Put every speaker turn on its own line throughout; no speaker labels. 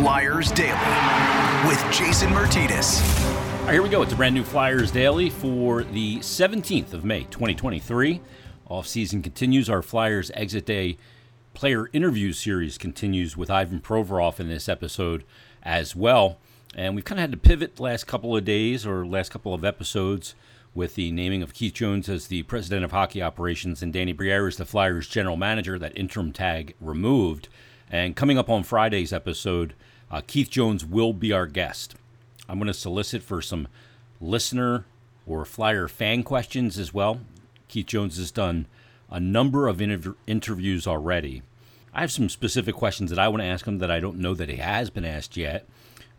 Flyers Daily with Jason
Myrtetus. Here we go. It's a brand new Flyers Daily for the 17th of May, 2023. Off season continues. Our Flyers Exit Day player interview series continues with Ivan Provorov in this episode as well. And we've kind of had to pivot the last couple of days or last couple of episodes with the naming of Keith Jones as the president of hockey operations and Danny Briere as the Flyers general manager, that interim tag removed. And coming up on Friday's episode, uh, Keith Jones will be our guest. I'm going to solicit for some listener or Flyer fan questions as well. Keith Jones has done a number of interv- interviews already. I have some specific questions that I want to ask him that I don't know that he has been asked yet,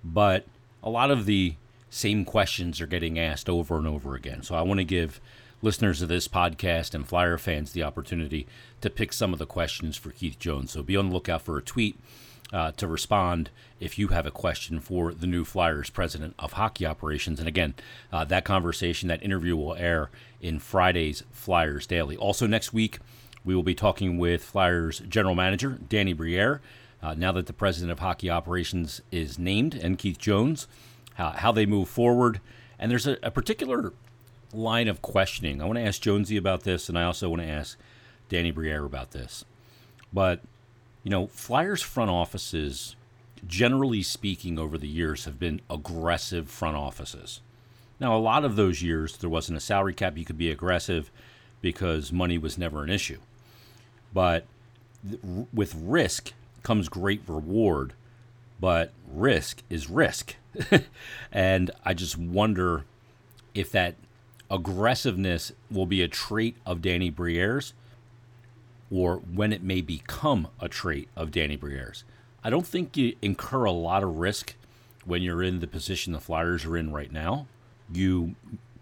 but a lot of the same questions are getting asked over and over again. So I want to give listeners of this podcast and Flyer fans the opportunity to pick some of the questions for Keith Jones. So be on the lookout for a tweet uh, to respond if you have a question for the new Flyers president of hockey operations. And again, uh, that conversation, that interview will air in Friday's Flyers Daily. Also, next week, we will be talking with Flyers general manager Danny Briere. Uh, now that the president of hockey operations is named and Keith Jones, how, how they move forward. And there's a, a particular line of questioning. I want to ask Jonesy about this, and I also want to ask Danny Briere about this. But, you know, Flyers front offices, generally speaking, over the years have been aggressive front offices. Now, a lot of those years, there wasn't a salary cap. You could be aggressive because money was never an issue. But th- with risk comes great reward, but risk is risk. and I just wonder if that aggressiveness will be a trait of Danny Briere's or when it may become a trait of Danny Briere's. I don't think you incur a lot of risk when you're in the position the Flyers are in right now. You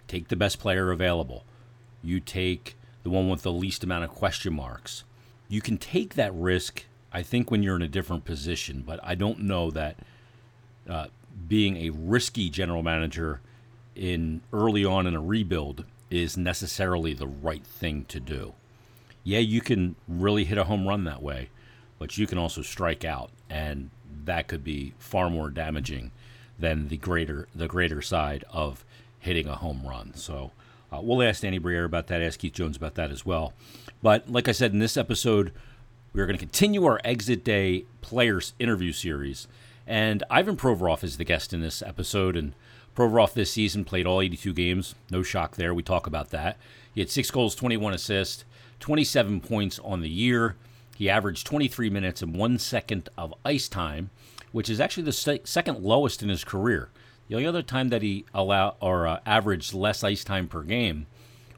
take the best player available. You take the one with the least amount of question marks. You can take that risk, I think, when you're in a different position, but I don't know that uh, being a risky general manager in early on in a rebuild is necessarily the right thing to do. Yeah, you can really hit a home run that way, but you can also strike out, and that could be far more damaging than the greater the greater side of hitting a home run. So uh, we'll ask Danny Briere about that, ask Keith Jones about that as well. But like I said in this episode, we're going to continue our exit day players interview series. And Ivan Provorov is the guest in this episode. And Provorov this season played all 82 games. No shock there. We talk about that. He had six goals, 21 assists, 27 points on the year. He averaged 23 minutes and one second of ice time, which is actually the se- second lowest in his career. The only other time that he allowed or uh, averaged less ice time per game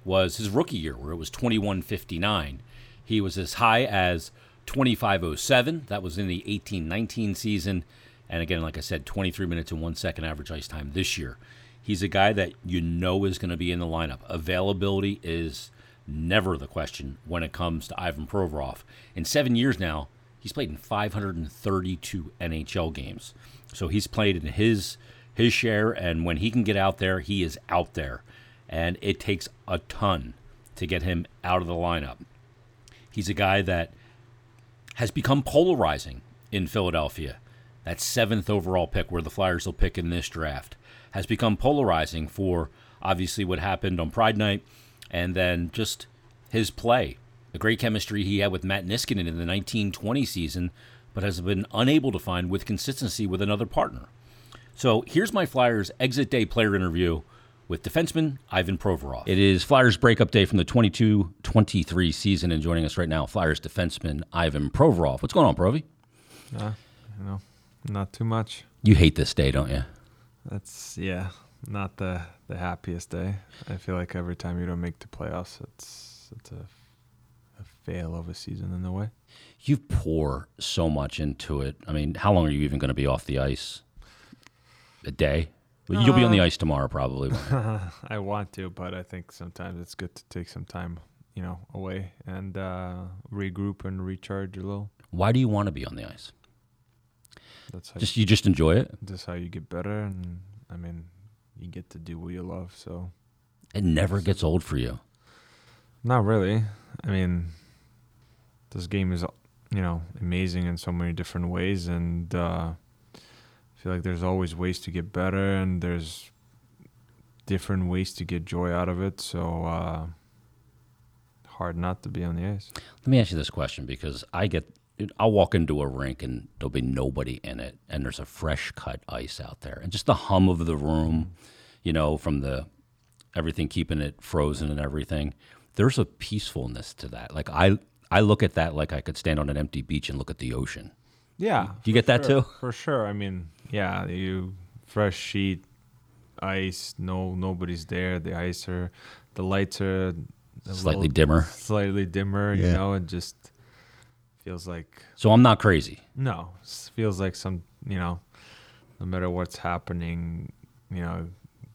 was his rookie year, where it was 21.59. He was as high as 25.07. That was in the 18-19 season. And again, like I said, 23 minutes and one second average ice time this year. He's a guy that you know is going to be in the lineup. Availability is never the question when it comes to Ivan Provorov. In seven years now, he's played in 532 NHL games. So he's played in his his share, and when he can get out there, he is out there. And it takes a ton to get him out of the lineup. He's a guy that has become polarizing in Philadelphia. That seventh overall pick, where the Flyers will pick in this draft, has become polarizing for obviously what happened on Pride Night and then just his play. The great chemistry he had with Matt Niskanen in the 1920 season, but has been unable to find with consistency with another partner. So here's my Flyers exit day player interview with defenseman Ivan Provorov. It is Flyers breakup day from the 22 23 season, and joining us right now, Flyers defenseman Ivan Provorov. What's going on, Provy?
Uh, you know, not too much.
You hate this day, don't you?
That's, yeah, not the, the happiest day. I feel like every time you don't make the playoffs, it's, it's a, a fail of a season in a way.
You pour so much into it. I mean, how long are you even going to be off the ice? A day? Well, You'll be on the ice tomorrow, probably.
I want to, but I think sometimes it's good to take some time, you know, away and uh, regroup and recharge a little.
Why do you want to be on the ice?
That's how
Just you just enjoy it.
that's how you get better, and I mean, you get to do what you love. So
It never gets old for you.
not really. I mean, this game is, you know, amazing in so many different ways, and uh, I feel like there's always ways to get better, and there's different ways to get joy out of it. So uh, hard not to be on the ice.
Let me ask you this question because I get I'll walk into a rink and there'll be nobody in it, and there's a fresh cut ice out there, and just the hum of the room, you know, from the everything keeping it frozen and everything. There's a peacefulness to that. Like I, I look at that like I could stand on an empty beach and look at the ocean.
Yeah,
you get that
sure,
too?
For sure. I mean, yeah, you fresh sheet, ice. No, nobody's there. The ice are, the lights are
slightly dimmer.
Slightly dimmer.
Yeah.
You know, it just feels like.
So I'm not crazy.
No, feels like some. You know, no matter what's happening, you know,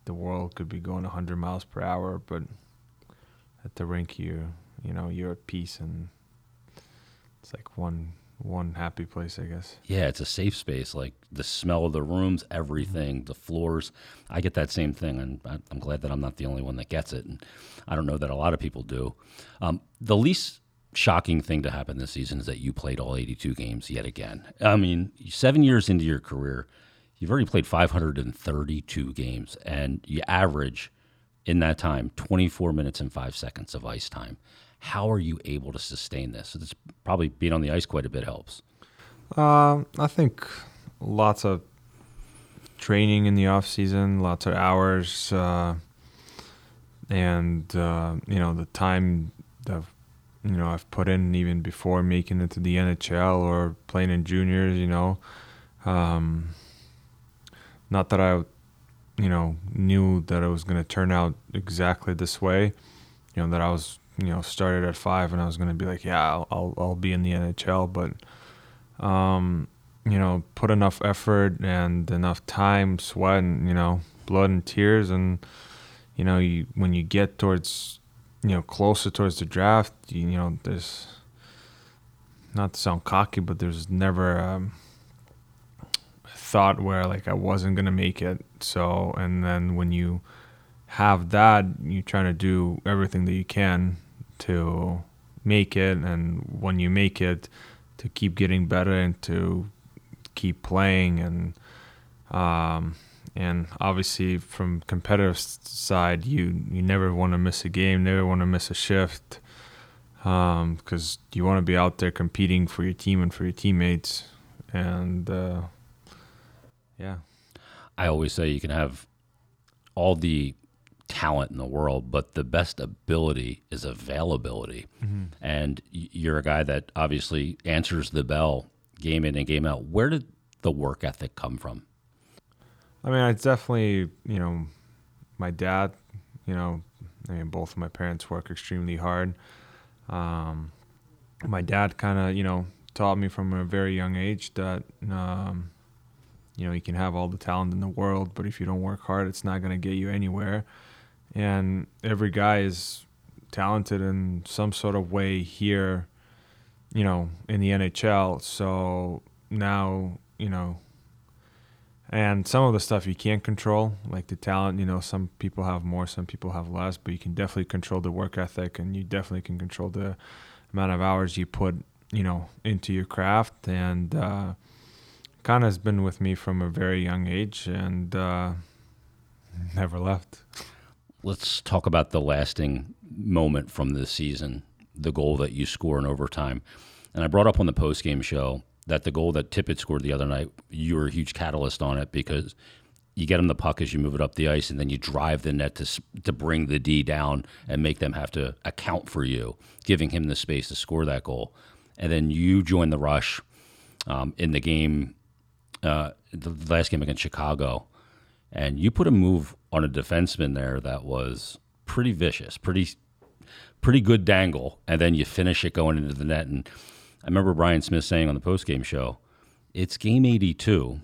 the world could be going 100 miles per hour, but at the rink, you you know, you're at peace and it's like one one happy place, I guess.
Yeah, it's a safe space. Like the smell of the rooms, everything, the floors. I get that same thing, and I'm glad that I'm not the only one that gets it. And I don't know that a lot of people do. Um, the least shocking thing to happen this season is that you played all 82 games yet again. I mean, seven years into your career, you've already played 532 games, and you average in that time 24 minutes and five seconds of ice time. How are you able to sustain this? Probably being on the ice quite a bit helps.
Um, I think lots of training in the off season, lots of hours, uh, and uh, you know the time that you know I've put in even before making it to the NHL or playing in juniors. You know, um, not that I, you know, knew that it was going to turn out exactly this way. You know that I was you know started at five and I was going to be like, yeah, I'll, I'll I'll be in the NHL, but um, you know, put enough effort and enough time, sweat, and you know, blood and tears, and you know, you when you get towards you know closer towards the draft, you, you know, there's not to sound cocky, but there's never um, a thought where like I wasn't gonna make it. So, and then when you have that, you're trying to do everything that you can to make it, and when you make it, to keep getting better and to keep playing and um, and obviously from competitive side you you never want to miss a game never want to miss a shift because um, you want to be out there competing for your team and for your teammates and uh, yeah
i always say you can have all the talent in the world, but the best ability is availability. Mm-hmm. And you're a guy that obviously answers the bell game in and game out. Where did the work ethic come from?
I mean, I definitely, you know, my dad, you know, I mean, both of my parents work extremely hard. Um, my dad kind of, you know, taught me from a very young age that, um, you know, you can have all the talent in the world, but if you don't work hard, it's not going to get you anywhere and every guy is talented in some sort of way here, you know, in the NHL. So now, you know, and some of the stuff you can't control, like the talent, you know, some people have more, some people have less, but you can definitely control the work ethic and you definitely can control the amount of hours you put, you know, into your craft. And uh, kind of has been with me from a very young age and uh, never left
let's talk about the lasting moment from the season, the goal that you score in overtime. And I brought up on the post game show that the goal that Tippett scored the other night, you were a huge catalyst on it because you get him the puck as you move it up the ice, and then you drive the net to to bring the D down and make them have to account for you, giving him the space to score that goal. And then you join the rush um, in the game, uh, the last game against Chicago, and you put a move on a defenseman there that was pretty vicious, pretty pretty good dangle, and then you finish it going into the net. And I remember Brian Smith saying on the postgame show, "It's game 82.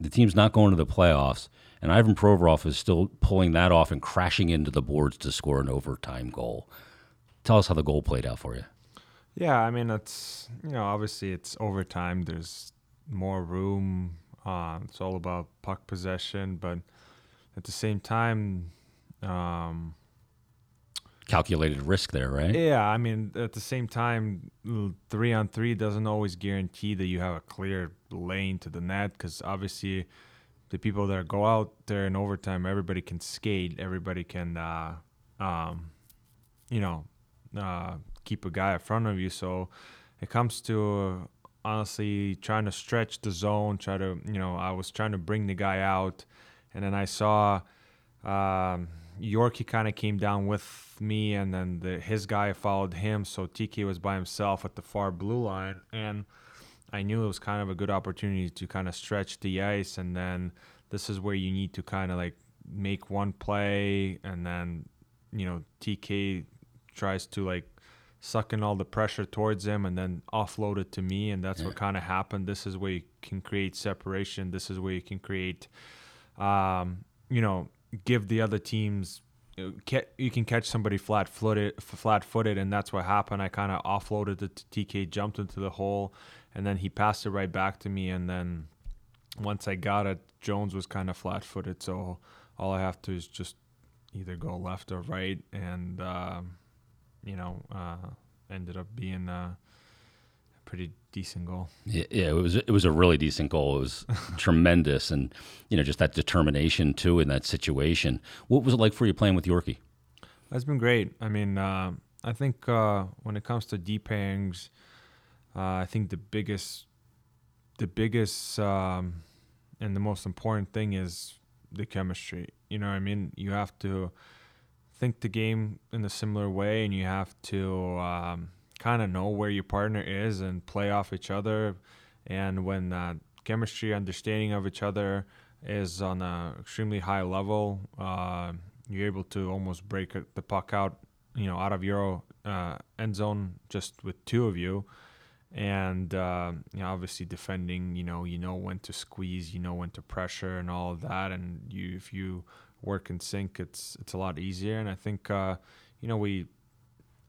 The team's not going to the playoffs." And Ivan Provorov is still pulling that off and crashing into the boards to score an overtime goal. Tell us how the goal played out for you.
Yeah, I mean, it's, you know, obviously it's overtime. There's more room. Uh, it's all about puck possession, but at the same time, um,
calculated risk there, right?
Yeah, I mean, at the same time, three on three doesn't always guarantee that you have a clear lane to the net because obviously, the people that go out there in overtime, everybody can skate, everybody can, uh, um, you know, uh, keep a guy in front of you. So it comes to honestly trying to stretch the zone, try to, you know, I was trying to bring the guy out, and then I saw um, Yorkie kind of came down with me, and then the, his guy followed him. So TK was by himself at the far blue line, and I knew it was kind of a good opportunity to kind of stretch the ice, and then this is where you need to kind of like make one play, and then you know TK tries to like suck in all the pressure towards him and then offload it to me, and that's yeah. what kind of happened. This is where you can create separation. This is where you can create, um, you know, give the other teams you can catch somebody flat footed, flat footed, and that's what happened. I kind of offloaded the TK, jumped into the hole, and then he passed it right back to me. And then once I got it, Jones was kind of flat footed, so all I have to is just either go left or right, and uh, you know, uh, ended up being a pretty decent goal.
Yeah, yeah, it was it was a really decent goal. It was tremendous, and you know, just that determination too in that situation. What was it like for you playing with Yorkie?
That's been great. I mean, uh, I think uh, when it comes to D pairings, uh, I think the biggest, the biggest, um, and the most important thing is the chemistry. You know, I mean, you have to think the game in a similar way, and you have to um, kind of know where your partner is and play off each other. And when that chemistry, understanding of each other is on an extremely high level, uh, you're able to almost break the puck out, you know, out of your uh, end zone just with two of you. And uh, you know, obviously defending, you know, you know when to squeeze, you know when to pressure, and all of that. And you, if you work in sync, it's it's a lot easier. And I think, uh, you know, we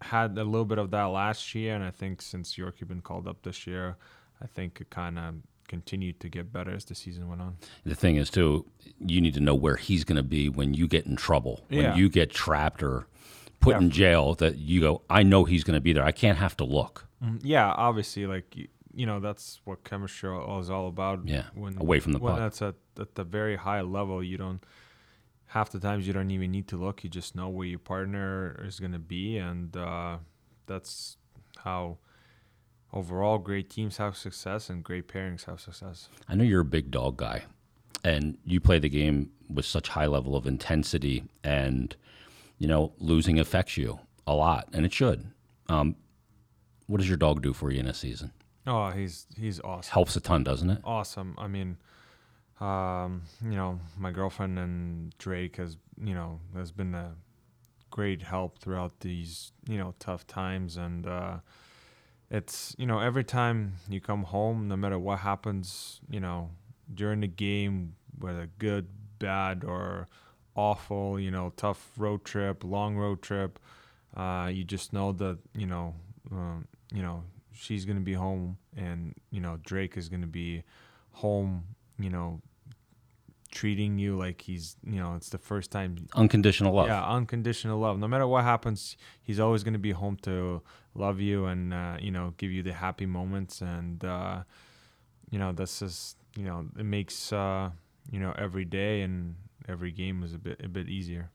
had a little bit of that last year, and I think since Yorkie been called up this year, I think it kind of continued to get better as the season went on.
The thing is, too, you need to know where he's going to be when you get in trouble,
yeah.
when you get trapped or put yeah. in jail. That you go, I know he's going to be there. I can't have to look.
Mm-hmm. Yeah, obviously, like you know, that's what chemistry is all about.
Yeah, when away from the
when
puck.
that's at at the very high level, you don't half the times you don't even need to look. You just know where your partner is going to be, and uh, that's how overall great teams have success and great pairings have success.
I know you're a big dog guy, and you play the game with such high level of intensity, and you know losing affects you a lot, and it should. Um, what does your dog do for you in a season?
Oh, he's he's awesome.
Helps a ton, doesn't it?
Awesome. I mean, um, you know, my girlfriend and Drake has, you know, has been a great help throughout these, you know, tough times. And uh, it's, you know, every time you come home, no matter what happens, you know, during the game, whether good, bad, or awful, you know, tough road trip, long road trip, uh, you just know that, you know, um, you know, she's gonna be home, and you know, Drake is gonna be home you know, treating you like he's, you know, it's the first time.
Unconditional love.
Yeah, unconditional love. No matter what happens, he's always going to be home to love you and, uh, you know, give you the happy moments. And, uh, you know, this is, you know, it makes, uh, you know, every day and every game was a bit, a bit easier.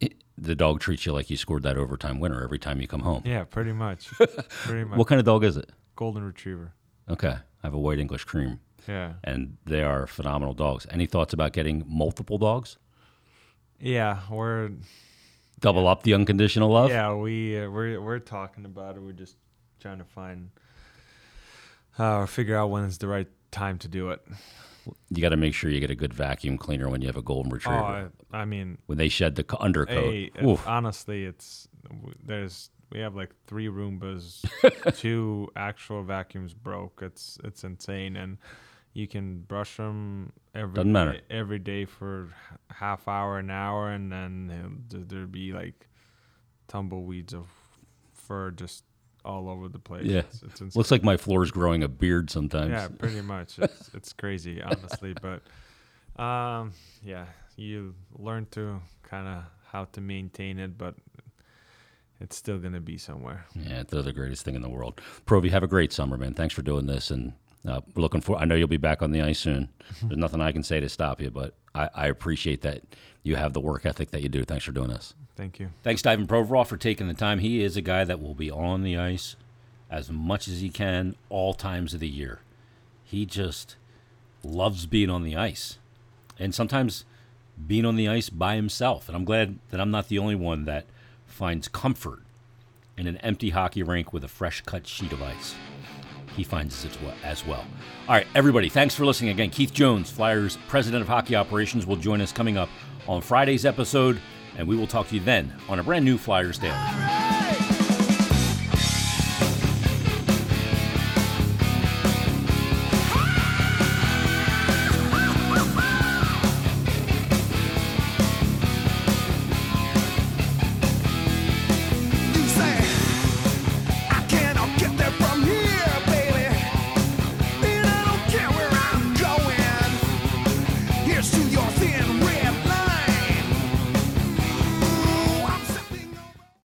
It, the dog treats you like you scored that overtime winner every time you come home.
Yeah, pretty much. pretty much.
What kind of dog is it?
Golden Retriever.
Okay. I have a white English cream.
Yeah.
And they are phenomenal dogs. Any thoughts about getting multiple dogs?
Yeah, we're
double
yeah.
up the unconditional love.
Yeah, we uh, we're we're talking about it. We're just trying to find uh, or figure out when is the right time to do it.
You got to make sure you get a good vacuum cleaner when you have a golden retriever.
Oh, I, I mean,
when they shed the undercoat.
Honestly, it's there's we have like three Roombas, two actual vacuums broke. It's it's insane, and you can brush them every
Doesn't matter.
Day, every day for half hour, an hour, and then there'd be like tumbleweeds of fur just all over the place.
Yeah, it's, it's looks like my floor is growing a beard sometimes.
Yeah, pretty much. It's, it's crazy, honestly, but um, yeah, you learn to kind of how to maintain it, but it's still going to be somewhere.
Yeah, they're the greatest thing in the world. Provi, have a great summer, man. Thanks for doing this, and Uh, we're looking for. I know you'll be back on the ice soon. There's nothing I can say to stop you, but I, I appreciate that you have the work ethic that you do. Thanks for doing this.
Thank you.
Thanks, to Ivan Provorov, for taking the time. He is a guy that will be on the ice as much as he can all times of the year. He just loves being on the ice. And sometimes being on the ice by himself. And I'm glad that I'm not the only one that finds comfort in an empty hockey rink with a fresh cut sheet of ice. He finds it as well. All right, everybody, thanks for listening again. Keith Jones, Flyers President of Hockey Operations, will join us coming up on Friday's episode, and we will talk to you then on a brand new Flyers Daily.